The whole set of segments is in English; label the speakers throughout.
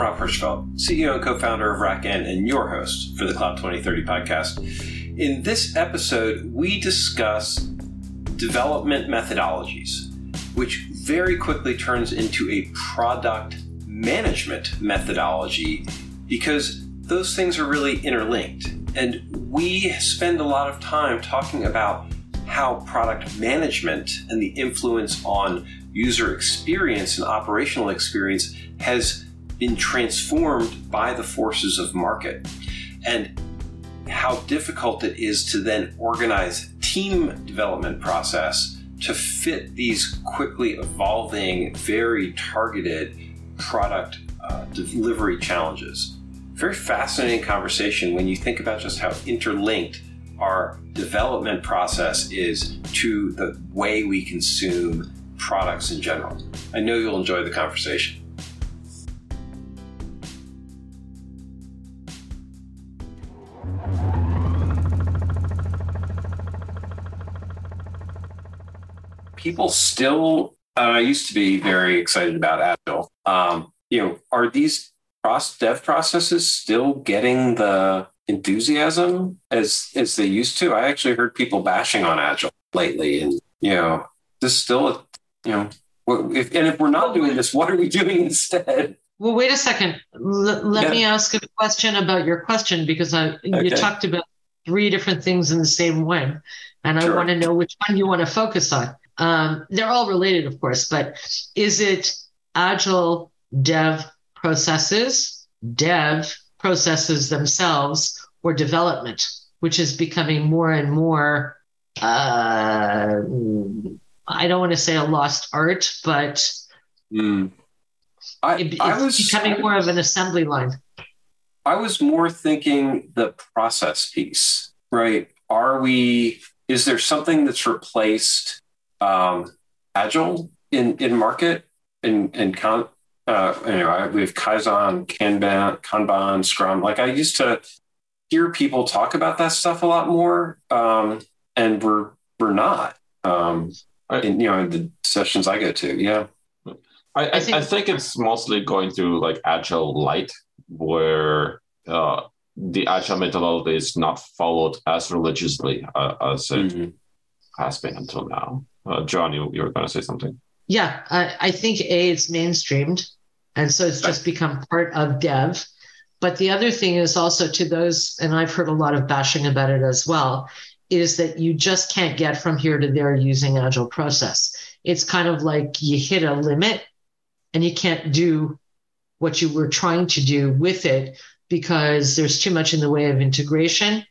Speaker 1: I'm Rob Hirschfeld, CEO and co founder of RackN and your host for the Cloud 2030 podcast. In this episode, we discuss development methodologies, which very quickly turns into a product management methodology because those things are really interlinked. And we spend a lot of time talking about how product management and the influence on user experience and operational experience has been transformed by the forces of market and how difficult it is to then organize team development process to fit these quickly evolving very targeted product uh, delivery challenges very fascinating conversation when you think about just how interlinked our development process is to the way we consume products in general. I know you'll enjoy the conversation. People still, uh, used to be very excited about Agile. Um, you know, are these cross dev processes still getting the enthusiasm as as they used to? I actually heard people bashing on Agile lately, and you know, this still a you know, if, and if we're not doing this, what are we doing instead?
Speaker 2: Well, wait a second. L- let yeah. me ask a question about your question because I, okay. you talked about three different things in the same way, and sure. I want to know which one you want to focus on. Um, they're all related, of course, but is it agile dev processes, dev processes themselves, or development, which is becoming more and more uh, I don't want to say a lost art, but mm. I, it, it's I was, becoming more of an assembly line.
Speaker 1: I was more thinking the process piece, right? Are we, is there something that's replaced um, Agile in, in market and, in con, uh, you know, we have Kaizen, Kanban, Kanban, Scrum. Like I used to hear people talk about that stuff a lot more, um, and we're we're not. Um, in, you know, in the sessions I go to. Yeah.
Speaker 3: I, I, think, I think it's mostly going through like agile light, where uh, the agile methodology is not followed as religiously uh, as it mm-hmm. has been until now. Uh, John, you, you were going to say something.
Speaker 2: Yeah, I, I think a it's mainstreamed, and so it's just become part of dev. But the other thing is also to those, and I've heard a lot of bashing about it as well, is that you just can't get from here to there using agile process. It's kind of like you hit a limit and you can't do what you were trying to do with it because there's too much in the way of integration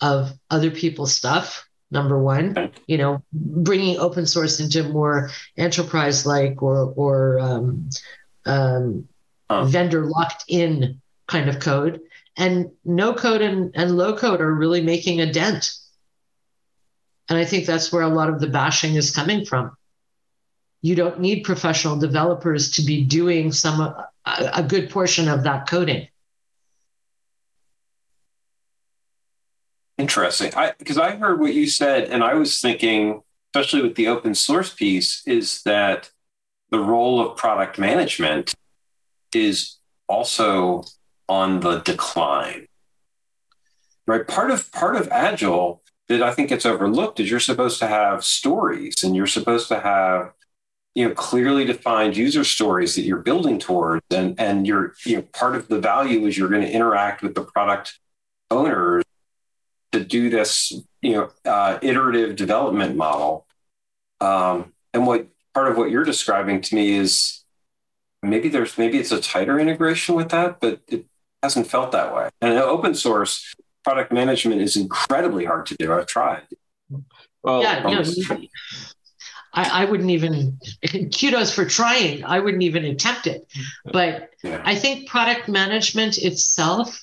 Speaker 2: of other people's stuff number one you know bringing open source into more enterprise like or or um, um, huh. vendor locked in kind of code and no code and, and low code are really making a dent and I think that's where a lot of the bashing is coming from. You don't need professional developers to be doing some a, a good portion of that coding.
Speaker 1: Interesting. I because I heard what you said, and I was thinking, especially with the open source piece, is that the role of product management is also on the decline. Right. Part of part of Agile that I think gets overlooked is you're supposed to have stories and you're supposed to have you know clearly defined user stories that you're building towards and and you're you know part of the value is you're going to interact with the product owners to do this you know uh, iterative development model um, and what part of what you're describing to me is maybe there's maybe it's a tighter integration with that but it hasn't felt that way and open source product management is incredibly hard to do. I've tried.
Speaker 2: Well, yeah, no, I, I, wouldn't even kudos for trying. I wouldn't even attempt it. But yeah. I think product management itself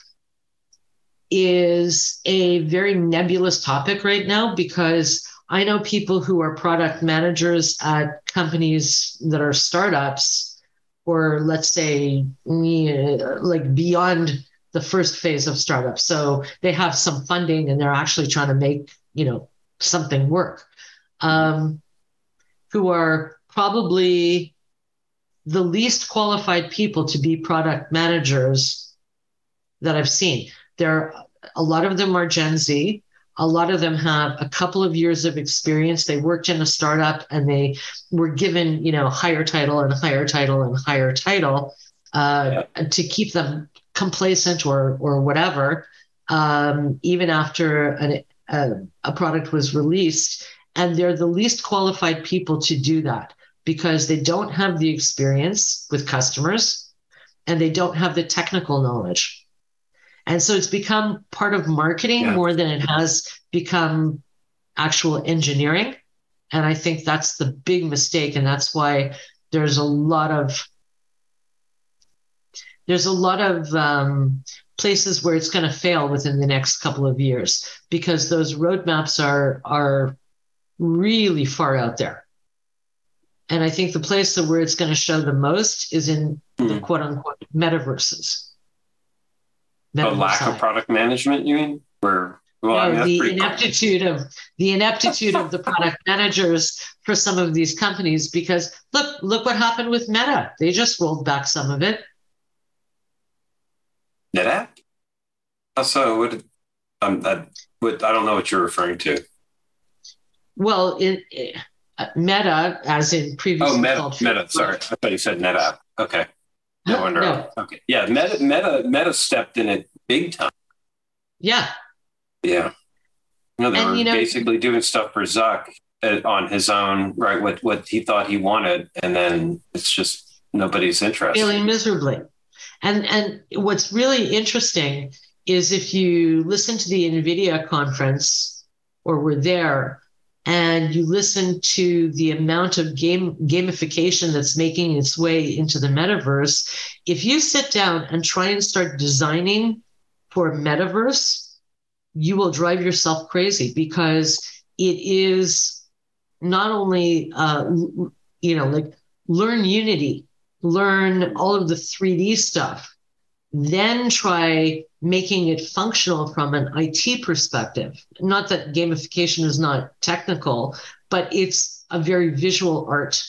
Speaker 2: is a very nebulous topic right now because I know people who are product managers at companies that are startups or let's say like beyond the first phase of startup. So they have some funding and they're actually trying to make, you know, something work. Um, who are probably the least qualified people to be product managers that I've seen. There, a lot of them are Gen Z. A lot of them have a couple of years of experience. They worked in a startup and they were given, you know, higher title and higher title and higher title uh, yeah. to keep them complacent or or whatever. Um, even after an, a, a product was released, and they're the least qualified people to do that because they don't have the experience with customers and they don't have the technical knowledge. And so it's become part of marketing yeah. more than it has become actual engineering. And I think that's the big mistake. And that's why there's a lot of there's a lot of um, places where it's going to fail within the next couple of years because those roadmaps are are really far out there. And I think the place where it's going to show the most is in mm. the hmm. quote unquote metaverses.
Speaker 1: A lack side. of product management, you mean? Where well,
Speaker 2: no, I mean, the ineptitude cool. of the ineptitude of the product managers for some of these companies because look look what happened with Meta. They just rolled back some of it.
Speaker 1: NetApp? Also, what, um, I, what, I don't know what you're referring to.
Speaker 2: Well, in uh, Meta, as in previous.
Speaker 1: Oh, Meta. Meta. Sorry, I thought you said NetApp. Okay. No wonder. No. Okay. Yeah, Meta. Meta. Meta stepped in it big time.
Speaker 2: Yeah.
Speaker 1: Yeah. Know, they and, were you know, basically doing stuff for Zuck uh, on his own, right? What what he thought he wanted, and then it's just nobody's interest.
Speaker 2: Failing miserably. And and what's really interesting is if you listen to the NVIDIA conference or were there and you listen to the amount of game gamification that's making its way into the metaverse, if you sit down and try and start designing for a metaverse, you will drive yourself crazy because it is not only uh, you know like learn Unity learn all of the 3D stuff, then try making it functional from an IT perspective. Not that gamification is not technical, but it's a very visual art,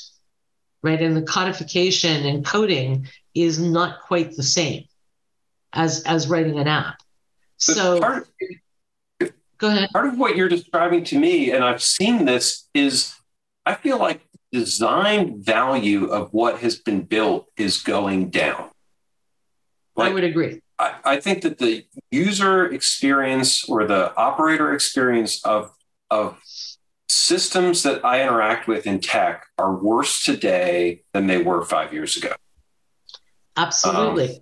Speaker 2: right? And the codification and coding is not quite the same as as writing an app. But so part of, go ahead.
Speaker 1: Part of what you're describing to me, and I've seen this, is I feel like the design value of what has been built is going down.
Speaker 2: Like, I would agree.
Speaker 1: I, I think that the user experience or the operator experience of of systems that I interact with in tech are worse today than they were five years ago.
Speaker 2: Absolutely. Um,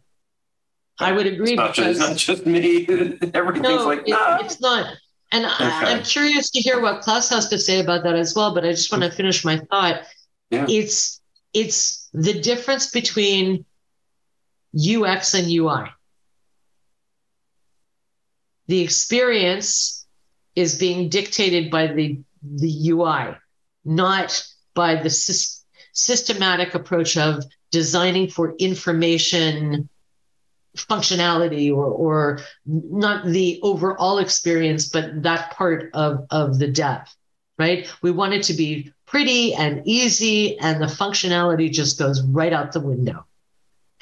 Speaker 2: I would agree.
Speaker 1: It's not, because, just, not just me. Everything's no, like,
Speaker 2: nah. it, it's not. And okay. I, am curious to hear what Klaus has to say about that as well. But I just want to finish my thought. Yeah. It's it's the difference between UX and UI. The experience is being dictated by the the UI, not by the sy- systematic approach of designing for information functionality or or not the overall experience but that part of of the depth right we want it to be pretty and easy and the functionality just goes right out the window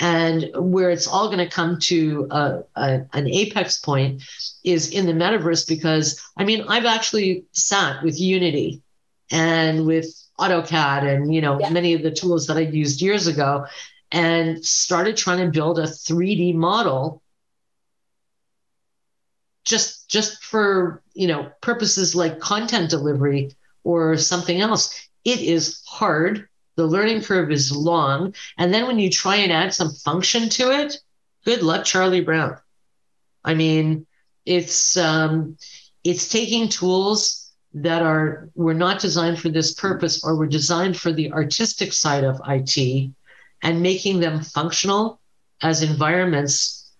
Speaker 2: and where it's all going to come to a, a, an apex point is in the metaverse because i mean i've actually sat with unity and with AutoCAD and you know yeah. many of the tools that I used years ago and started trying to build a 3D model just just for you know purposes like content delivery or something else it is hard the learning curve is long and then when you try and add some function to it good luck charlie brown. I mean it's um it's taking tools that are were not designed for this purpose or were designed for the artistic side of IT and making them functional as environments,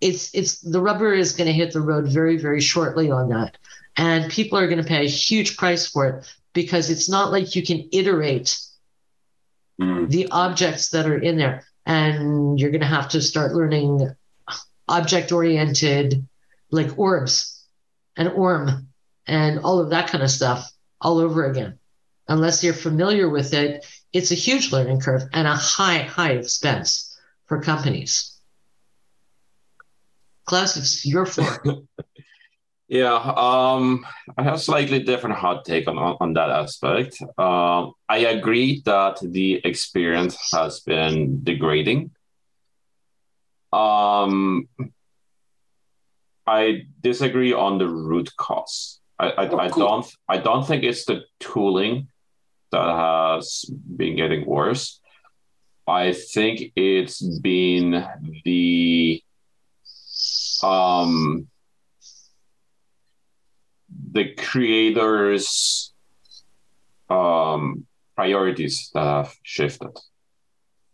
Speaker 2: it's it's the rubber is going to hit the road very very shortly on that, and people are going to pay a huge price for it because it's not like you can iterate mm. the objects that are in there, and you're going to have to start learning object oriented like orbs and orm and all of that kind of stuff all over again unless you're familiar with it, it's a huge learning curve and a high, high expense for companies. Klaus, it's your floor.
Speaker 3: yeah, um, I have slightly different hot take on, on, that aspect. Um, I agree that the experience has been degrading. Um, I disagree on the root cause. I, I, oh, cool. I don't I don't think it's the tooling that has been getting worse. I think it's been the um the creators um priorities that have shifted.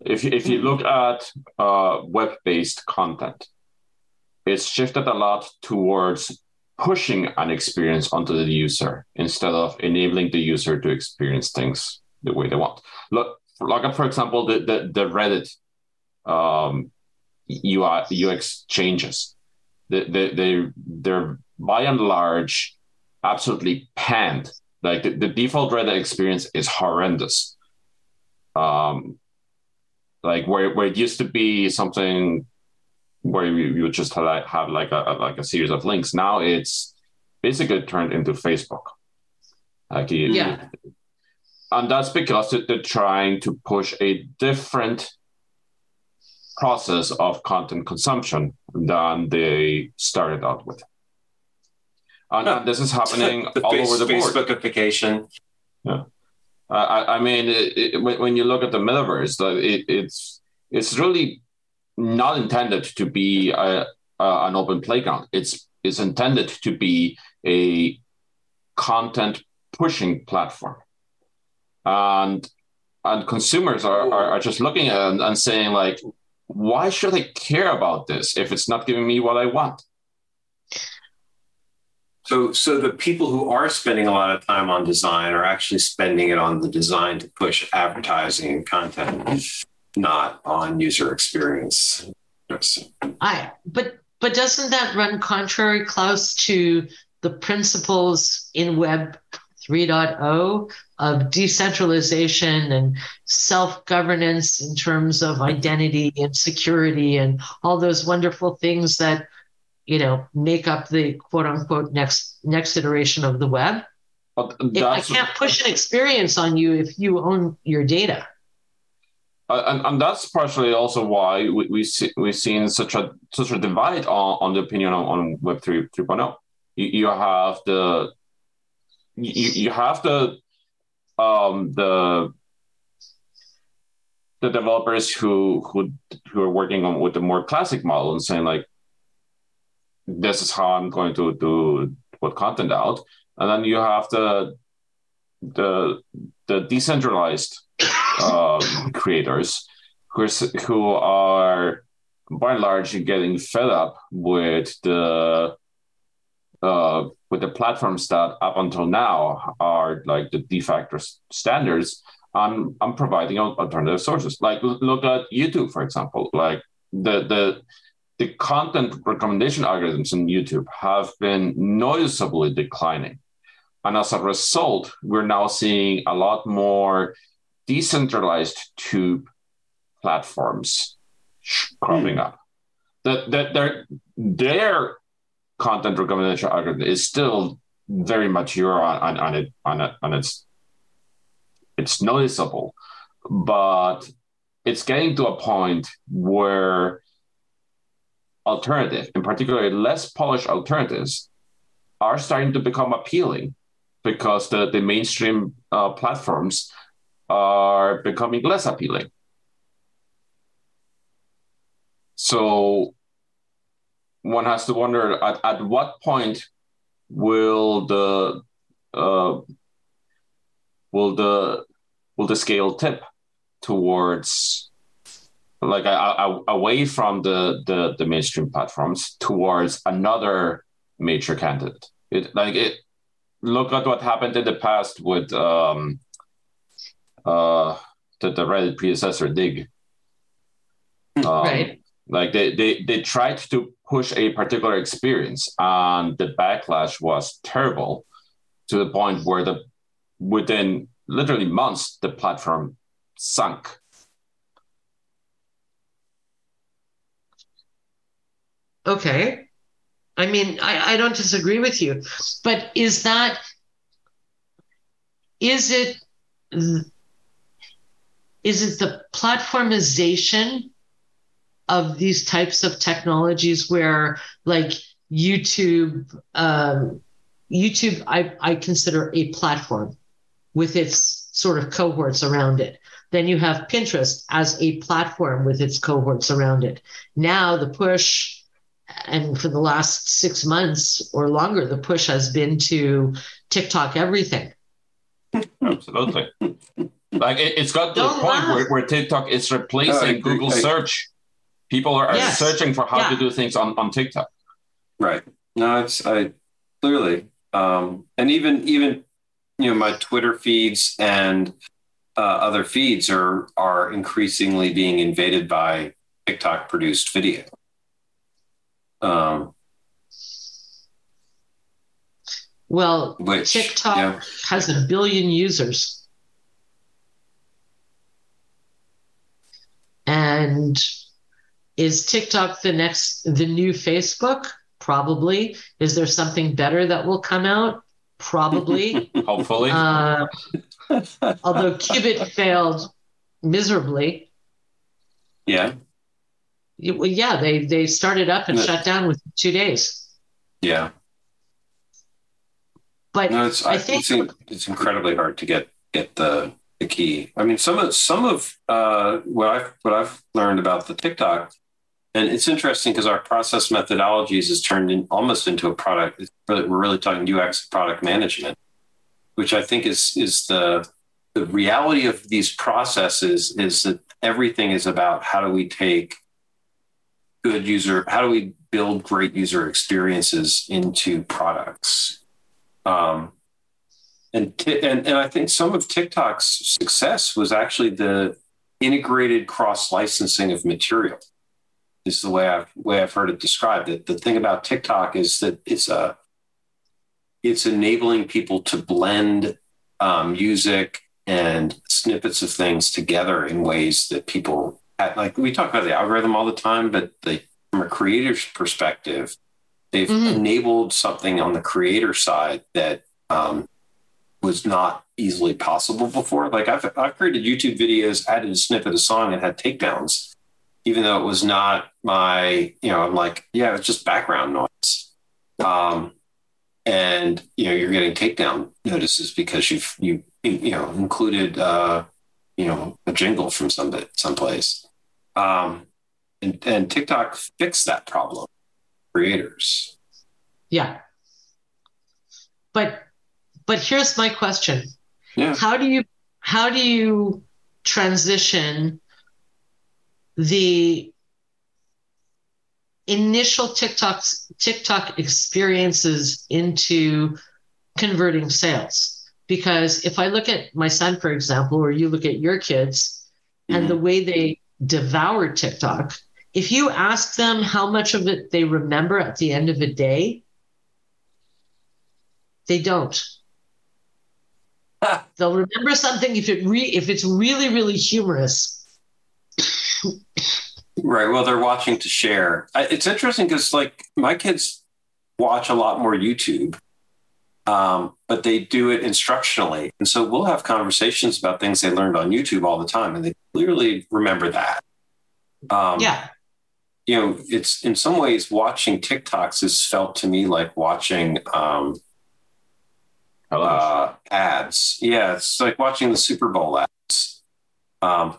Speaker 3: If if you look at uh, web-based content, it's shifted a lot towards pushing an experience onto the user instead of enabling the user to experience things the way they want. Look, look at for example, the the, the Reddit um, UI UX changes. They, they, they they're by and large absolutely panned. Like the, the default Reddit experience is horrendous. Um, like where where it used to be something where you, you would just have like, have like a like a series of links. Now it's basically turned into Facebook. Like
Speaker 2: yeah,
Speaker 3: and that's because they're trying to push a different process of content consumption than they started out with. Uh, and, and this is happening all face, over the
Speaker 1: board. Facebookification.
Speaker 3: Yeah. Uh, I, I mean, it, it, when, when you look at the metaverse, it, it's it's really not intended to be a, a, an open playground. It's it's intended to be a content pushing platform, and and consumers are, are, are just looking at it and, and saying like, why should I care about this if it's not giving me what I want?
Speaker 1: So, so the people who are spending a lot of time on design are actually spending it on the design to push advertising and content not on user experience.
Speaker 2: I but but doesn't that run contrary, Klaus, to the principles in Web 3.0 of decentralization and self governance in terms of identity and security and all those wonderful things that you know make up the quote unquote next next iteration of the web. I can't push an experience on you if you own your data.
Speaker 3: Uh, and, and that's partially also why we, we see, we've seen such a such a divide on, on the opinion on, on Web 3, 3.0. You, you have the you, you have the um, the the developers who who who are working on with the more classic model and saying like this is how I'm going to to put content out, and then you have the the the decentralized um, creators who are, who are by and large getting fed up with the uh, with the platforms that up until now are like the de facto standards I'm, I'm providing alternative sources. Like look at YouTube, for example. Like the the the content recommendation algorithms in YouTube have been noticeably declining. And as a result, we're now seeing a lot more decentralized tube platforms cropping mm. up. That that their their content recommendation algorithm is still very mature on, on, on it on it on its it's noticeable, but it's getting to a point where alternative, in particular less polished alternatives, are starting to become appealing because the, the mainstream uh, platforms are becoming less appealing. So one has to wonder at, at what point will the uh, will the will the scale tip towards like away from the, the the mainstream platforms towards another major candidate. It like it. Look at what happened in the past with um, uh, the, the Reddit predecessor Digg.
Speaker 2: Hmm. Um, right.
Speaker 3: Like they, they they tried to push a particular experience, and the backlash was terrible to the point where the within literally months, the platform sunk.
Speaker 2: Okay. I mean, I, I don't disagree with you, but is that, is it, is it the platformization of these types of technologies where like YouTube, um, YouTube, I, I consider a platform with its sort of cohorts around it. Then you have Pinterest as a platform with its cohorts around it. Now the push, and for the last six months or longer, the push has been to TikTok everything.
Speaker 3: Absolutely. like it, has got to Don't the point where, where, TikTok is replacing Google search. People are, yes. searching for how yeah. to do things on, on TikTok.
Speaker 1: Right. No, it's I clearly. Um, and even even you know my Twitter feeds and uh, other feeds are are increasingly being invaded by TikTok produced video. Um,
Speaker 2: well, which, TikTok yeah. has a billion users. And is TikTok the next, the new Facebook? Probably. Is there something better that will come out? Probably.
Speaker 3: Hopefully. Uh,
Speaker 2: although Qubit failed miserably.
Speaker 1: Yeah
Speaker 2: yeah, they they started up and shut down within two days.
Speaker 1: Yeah.
Speaker 2: But no, it's, I, I think
Speaker 1: it's, it's, incredibly hard to get get the the key. I mean, some of some of uh, what I've what I've learned about the TikTok, and it's interesting because our process methodologies has turned in almost into a product. We're really talking UX product management, which I think is is the the reality of these processes is that everything is about how do we take good user how do we build great user experiences into products? Um, and, t- and and i think some of tiktok's success was actually the integrated cross licensing of material is the way i've way i've heard it described. It the thing about tiktok is that it's a it's enabling people to blend um, music and snippets of things together in ways that people like we talk about the algorithm all the time, but the, from a creator's perspective, they've mm-hmm. enabled something on the creator side that um, was not easily possible before. Like I've, I've created YouTube videos, added a snippet of song and had takedowns, even though it was not my, you know, I'm like, yeah, it's just background noise. Um, and you know, you're getting takedown notices because you've, you, you know, included, uh, you know, a jingle from some bit someplace. Um, and, and TikTok fixed that problem. Creators.
Speaker 2: Yeah. But but here's my question.
Speaker 1: Yeah.
Speaker 2: How do you how do you transition the initial TikTok TikTok experiences into converting sales? Because if I look at my son, for example, or you look at your kids mm-hmm. and the way they devour TikTok, if you ask them how much of it they remember at the end of a day, they don't. They'll remember something if it re- if it's really really humorous.
Speaker 1: right. Well, they're watching to share. It's interesting because like my kids watch a lot more YouTube, um, but they do it instructionally, and so we'll have conversations about things they learned on YouTube all the time, and they clearly remember that.
Speaker 2: Um, yeah.
Speaker 1: You know, it's in some ways watching TikToks has felt to me like watching um, uh, ads. Yeah, it's like watching the Super Bowl ads. Um,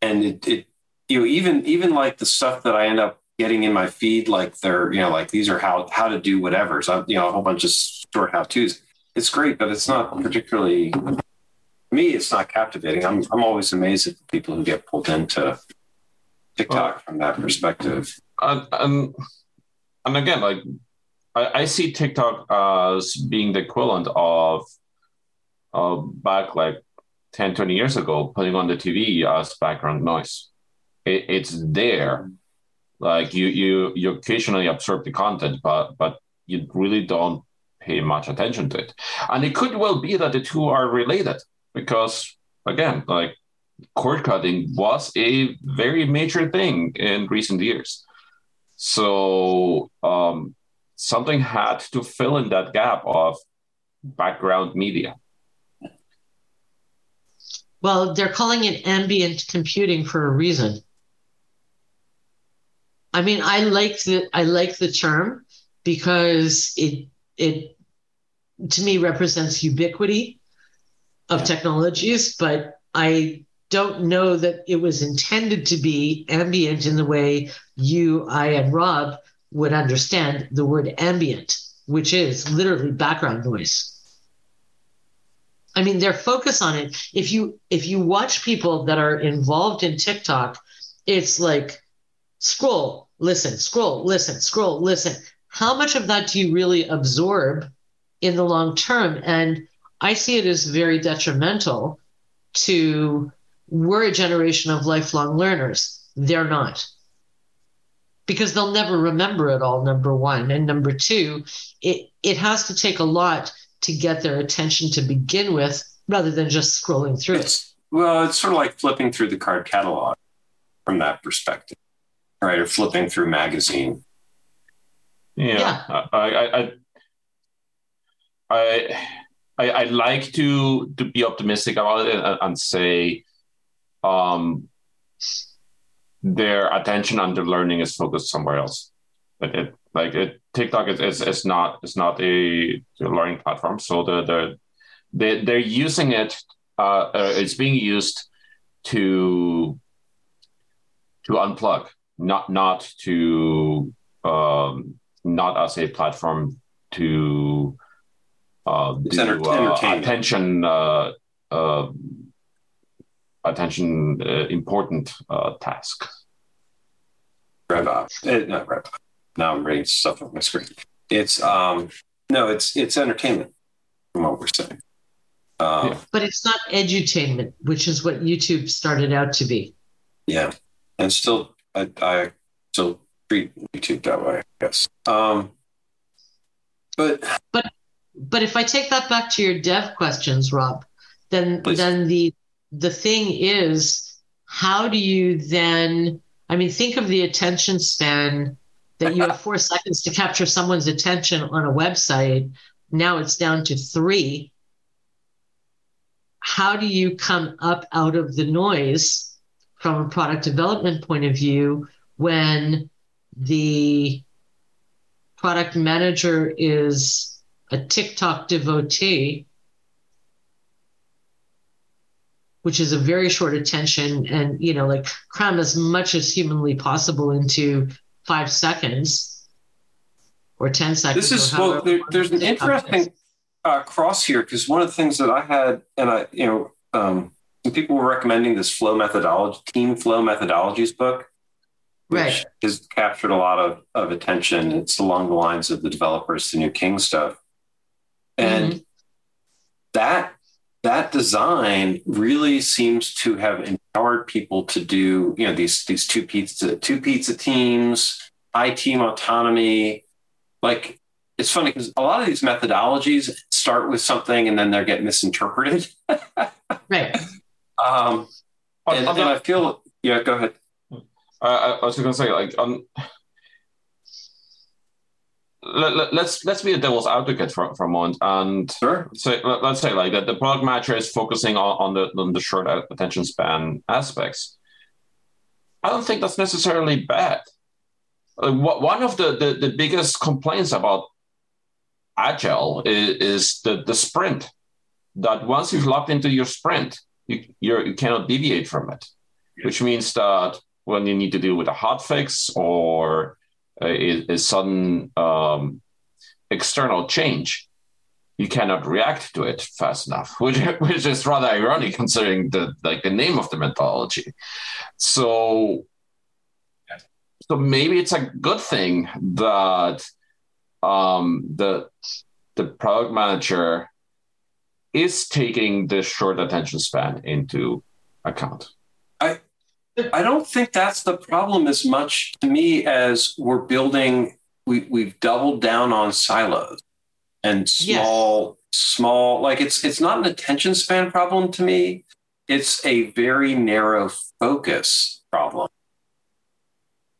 Speaker 1: and it, it, you know, even even like the stuff that I end up getting in my feed, like they're, you know, like these are how how to do whatever. So you know, a whole bunch of short how tos. It's great, but it's not particularly me, it's not captivating. I'm I'm always amazed at the people who get pulled into TikTok well, from that perspective.
Speaker 3: And, and, and again, like I, I, see TikTok as being the equivalent of uh, back like 10, 20 years ago, putting on the TV as background noise. It, it's there. Like you you you occasionally absorb the content, but but you really don't pay much attention to it. And it could well be that the two are related because, again, like cord cutting was a very major thing in recent years. So um, something had to fill in that gap of background media.
Speaker 2: Well, they're calling it ambient computing for a reason. I mean, I like the I like the term because it it to me represents ubiquity of yeah. technologies, but I don't know that it was intended to be ambient in the way you, I, and Rob would understand the word ambient, which is literally background noise. I mean, their focus on it. If you if you watch people that are involved in TikTok, it's like scroll, listen, scroll, listen, scroll, listen. How much of that do you really absorb in the long term? And I see it as very detrimental to we're a generation of lifelong learners. They're not. Because they'll never remember it all, number one. And number two, it, it has to take a lot to get their attention to begin with rather than just scrolling through
Speaker 1: it's, it. Well, it's sort of like flipping through the card catalog from that perspective, right? Or flipping through magazine.
Speaker 3: Yeah, yeah. I, I, I, I, I like to to be optimistic about it and, and say, um, their attention and their learning is focused somewhere else. It, it like it, TikTok is, is, is not is not a, a learning platform, so the the they they're using it. Uh, uh, it's being used to to unplug, not not to um, not as a platform to uh, do uh, attention uh, uh, attention uh, important uh, task.
Speaker 1: Rev up, uh, not rev now I'm reading stuff on my screen. It's um no, it's it's entertainment from what we're saying.
Speaker 2: Um, yeah. But it's not edutainment, which is what YouTube started out to be.
Speaker 1: Yeah, and still, I, I still treat YouTube that way, I guess. Um, but
Speaker 2: but but if I take that back to your dev questions, Rob, then please. then the the thing is, how do you then? I mean, think of the attention span that you have four seconds to capture someone's attention on a website. Now it's down to three. How do you come up out of the noise from a product development point of view when the product manager is a TikTok devotee, which is a very short attention and, you know, like cram as much as humanly possible into five seconds or 10 seconds.
Speaker 1: This is, well, there, there's an interesting uh, cross here because one of the things that I had, and I, you know, um, people were recommending this flow methodology, team flow methodologies book, which right. has captured a lot of, of attention. It's along the lines of the developers the New King stuff. And mm-hmm. that that design really seems to have empowered people to do, you know, these these two pizza two pizza teams, I team autonomy. Like it's funny because a lot of these methodologies start with something and then they get misinterpreted.
Speaker 2: right.
Speaker 1: Um, and, and I feel, yeah, go ahead.
Speaker 3: Uh, I was just going to say, like, um, let, us let's, let's be a devil's advocate for, for a moment and
Speaker 1: sure.
Speaker 3: say let, us say like that the product manager is focusing on, on the on the short attention span aspects. I don't think that's necessarily bad. Uh, one of the, the, the biggest complaints about agile is, is, the, the sprint. That once you've locked into your sprint, you you cannot deviate from it, which means that when you need to deal with a hot fix or a, a sudden um, external change, you cannot react to it fast enough, which which is rather ironic considering the like the name of the methodology. So, so maybe it's a good thing that um, the the product manager is taking the short attention span into account.
Speaker 1: I I don't think that's the problem as much to me as we're building, we, we've doubled down on silos. and small, yes. small. Like it's it's not an attention span problem to me. It's a very narrow focus problem.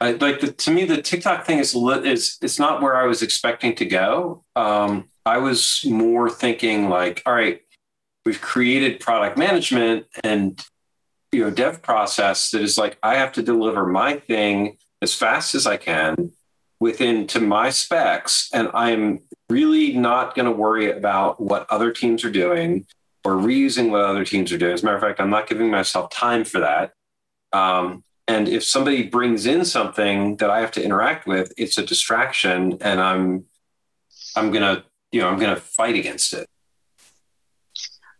Speaker 1: I, like the, to me, the TikTok thing is is it's not where I was expecting to go. Um, I was more thinking like, all right, we've created product management and you know dev process that is like I have to deliver my thing as fast as I can within to my specs, and I'm really not going to worry about what other teams are doing or reusing what other teams are doing. As a matter of fact, I'm not giving myself time for that. Um, and if somebody brings in something that I have to interact with, it's a distraction, and I'm I'm gonna you know I'm gonna fight against it.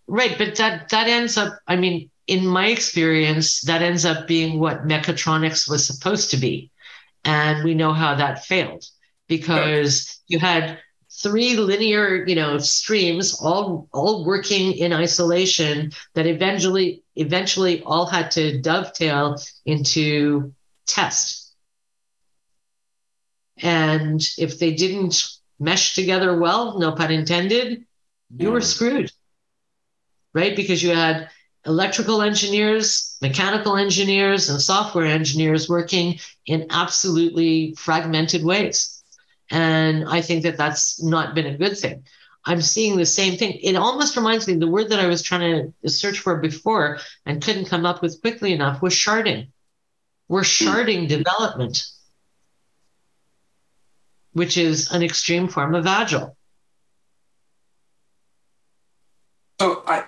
Speaker 2: Right, but that that ends up. I mean, in my experience, that ends up being what mechatronics was supposed to be, and we know how that failed because you had three linear you know streams all all working in isolation that eventually eventually all had to dovetail into test and if they didn't mesh together well no pun intended you were screwed right because you had electrical engineers mechanical engineers and software engineers working in absolutely fragmented ways and I think that that's not been a good thing. I'm seeing the same thing. It almost reminds me the word that I was trying to search for before and couldn't come up with quickly enough was sharding. We're sharding development, which is an extreme form of agile.
Speaker 1: So I,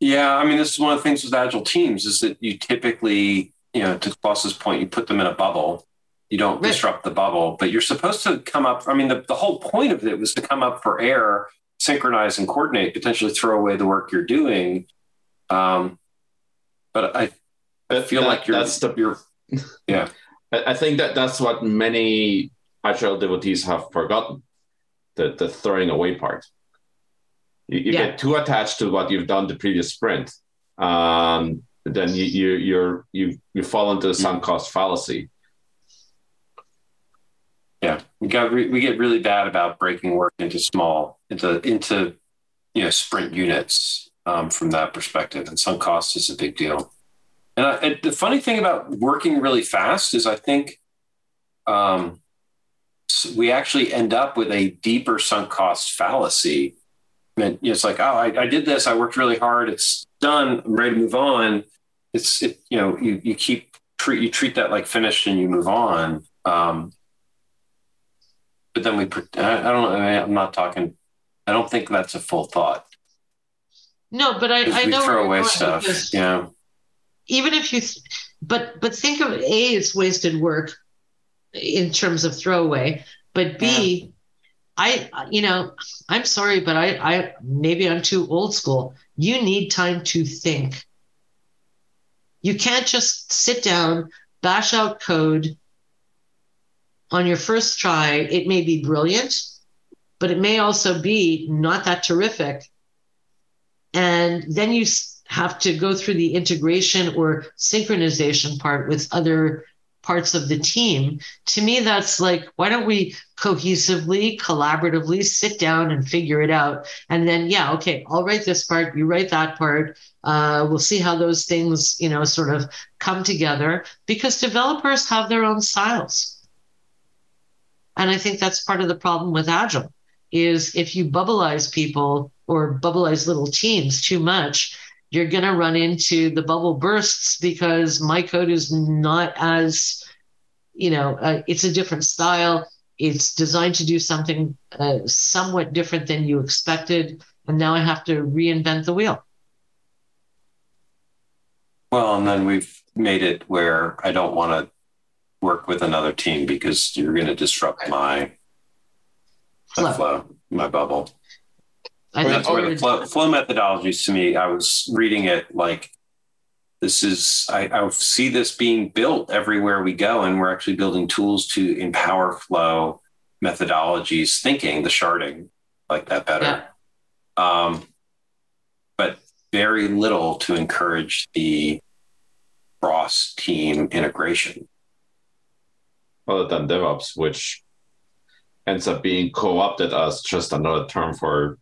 Speaker 1: yeah, I mean, this is one of the things with agile teams is that you typically, you know, to Klaus's point, you put them in a bubble you don't right. disrupt the bubble, but you're supposed to come up. I mean, the, the whole point of it was to come up for air, synchronize and coordinate, potentially throw away the work you're doing. Um, but I, I feel that, like you're, that's the, you're, yeah.
Speaker 3: I think that that's what many agile devotees have forgotten the, the throwing away part. You, you yeah. get too attached to what you've done the previous sprint. Um, then you, you, you're, you, you fall into the sunk cost fallacy
Speaker 1: yeah, we got re- we get really bad about breaking work into small into into you know sprint units um, from that perspective, and sunk cost is a big deal. And, I, and, the funny thing about working really fast is I think um, we actually end up with a deeper sunk cost fallacy. And it's like, oh, I, I did this. I worked really hard. It's done. I'm ready to move on. It's it, you know you you keep treat you treat that like finished and you move on. Um, but then we, I, don't know. I am not talking. I don't think that's a full thought.
Speaker 2: No, but I, I know
Speaker 1: throw away stuff. Yeah.
Speaker 2: Even if you, but but think of a it's wasted work in terms of throwaway, but b yeah. I, you know, I'm sorry, but I, I maybe I'm too old school. You need time to think. You can't just sit down, bash out code, on your first try, it may be brilliant, but it may also be not that terrific. And then you have to go through the integration or synchronization part with other parts of the team. To me, that's like, why don't we cohesively, collaboratively sit down and figure it out? And then, yeah, okay, I'll write this part, you write that part. Uh, we'll see how those things, you know, sort of come together because developers have their own styles. And I think that's part of the problem with Agile is if you bubbleize people or bubbleize little teams too much, you're going to run into the bubble bursts because my code is not as, you know, uh, it's a different style. It's designed to do something uh, somewhat different than you expected. And now I have to reinvent the wheel.
Speaker 1: Well, and then we've made it where I don't want to work with another team because you're going to disrupt my flow. flow, my bubble. I that's where the flow, flow methodologies to me, I was reading it like this is I, I, see this being built everywhere we go and we're actually building tools to empower flow methodologies thinking the sharding like that better yeah. um, but very little to encourage the cross team integration
Speaker 3: other than DevOps, which ends up being co-opted as just another term for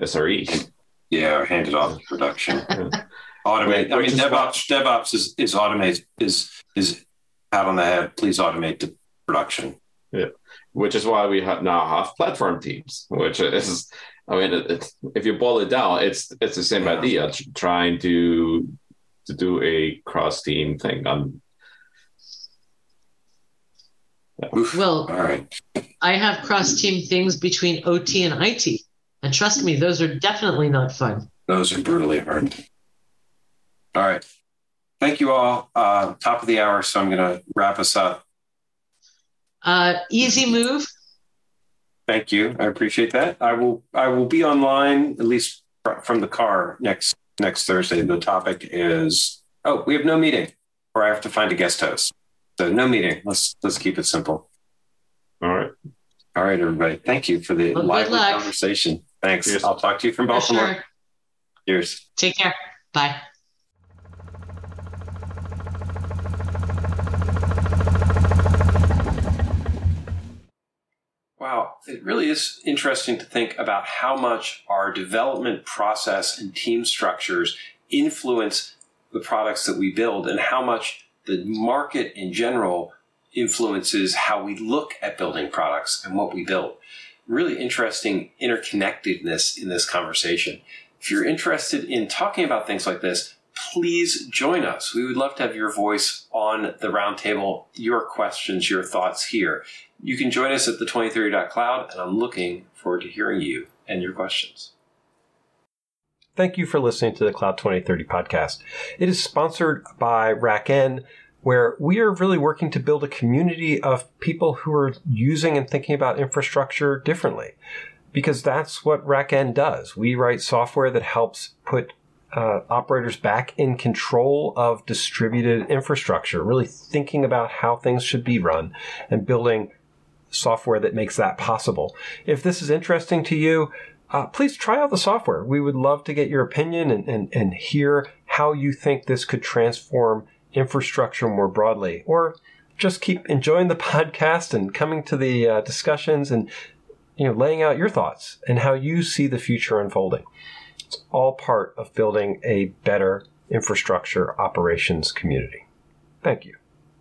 Speaker 3: SRE.
Speaker 1: Yeah, or handed off to production. Automate. I mean, DevOps. DevOps is is automate is is out on the head. Please automate the production.
Speaker 3: Yeah, which is why we have now have platform teams, which is, I mean, it, if you boil it down, it's it's the same yeah. idea, trying to to do a cross team thing on.
Speaker 2: Yeah. Well, all right. I have cross team things between OT and IT, and trust me, those are definitely not fun.
Speaker 1: Those are brutally hard. All right. Thank you all. Uh, top of the hour, so I'm going to wrap us up.
Speaker 2: Uh, easy move.
Speaker 1: Thank you. I appreciate that. I will. I will be online at least from the car next next Thursday. The topic is oh, we have no meeting, or I have to find a guest host. So no meeting. Let's let's keep it simple.
Speaker 3: All right.
Speaker 1: All right, everybody. Thank you for the well, lively conversation. Thanks. Cheers. I'll talk to you from Baltimore. Sure. Cheers.
Speaker 2: Take care. Bye.
Speaker 1: Wow, it really is interesting to think about how much our development process and team structures influence the products that we build and how much the market in general influences how we look at building products and what we build. Really interesting interconnectedness in this conversation. If you're interested in talking about things like this, please join us. We would love to have your voice on the roundtable, your questions, your thoughts here. You can join us at the 2030.cloud, and I'm looking forward to hearing you and your questions. Thank you for listening to the Cloud 2030 podcast. It is sponsored by RackN, where we are really working to build a community of people who are using and thinking about infrastructure differently. Because that's what RackN does. We write software that helps put uh, operators back in control of distributed infrastructure, really thinking about how things should be run and building software that makes that possible. If this is interesting to you, uh, please try out the software. We would love to get your opinion and, and, and hear how you think this could transform infrastructure more broadly. Or just keep enjoying the podcast and coming to the uh, discussions and you know laying out your thoughts and how you see the future unfolding. It's all part of building a better infrastructure operations community. Thank you.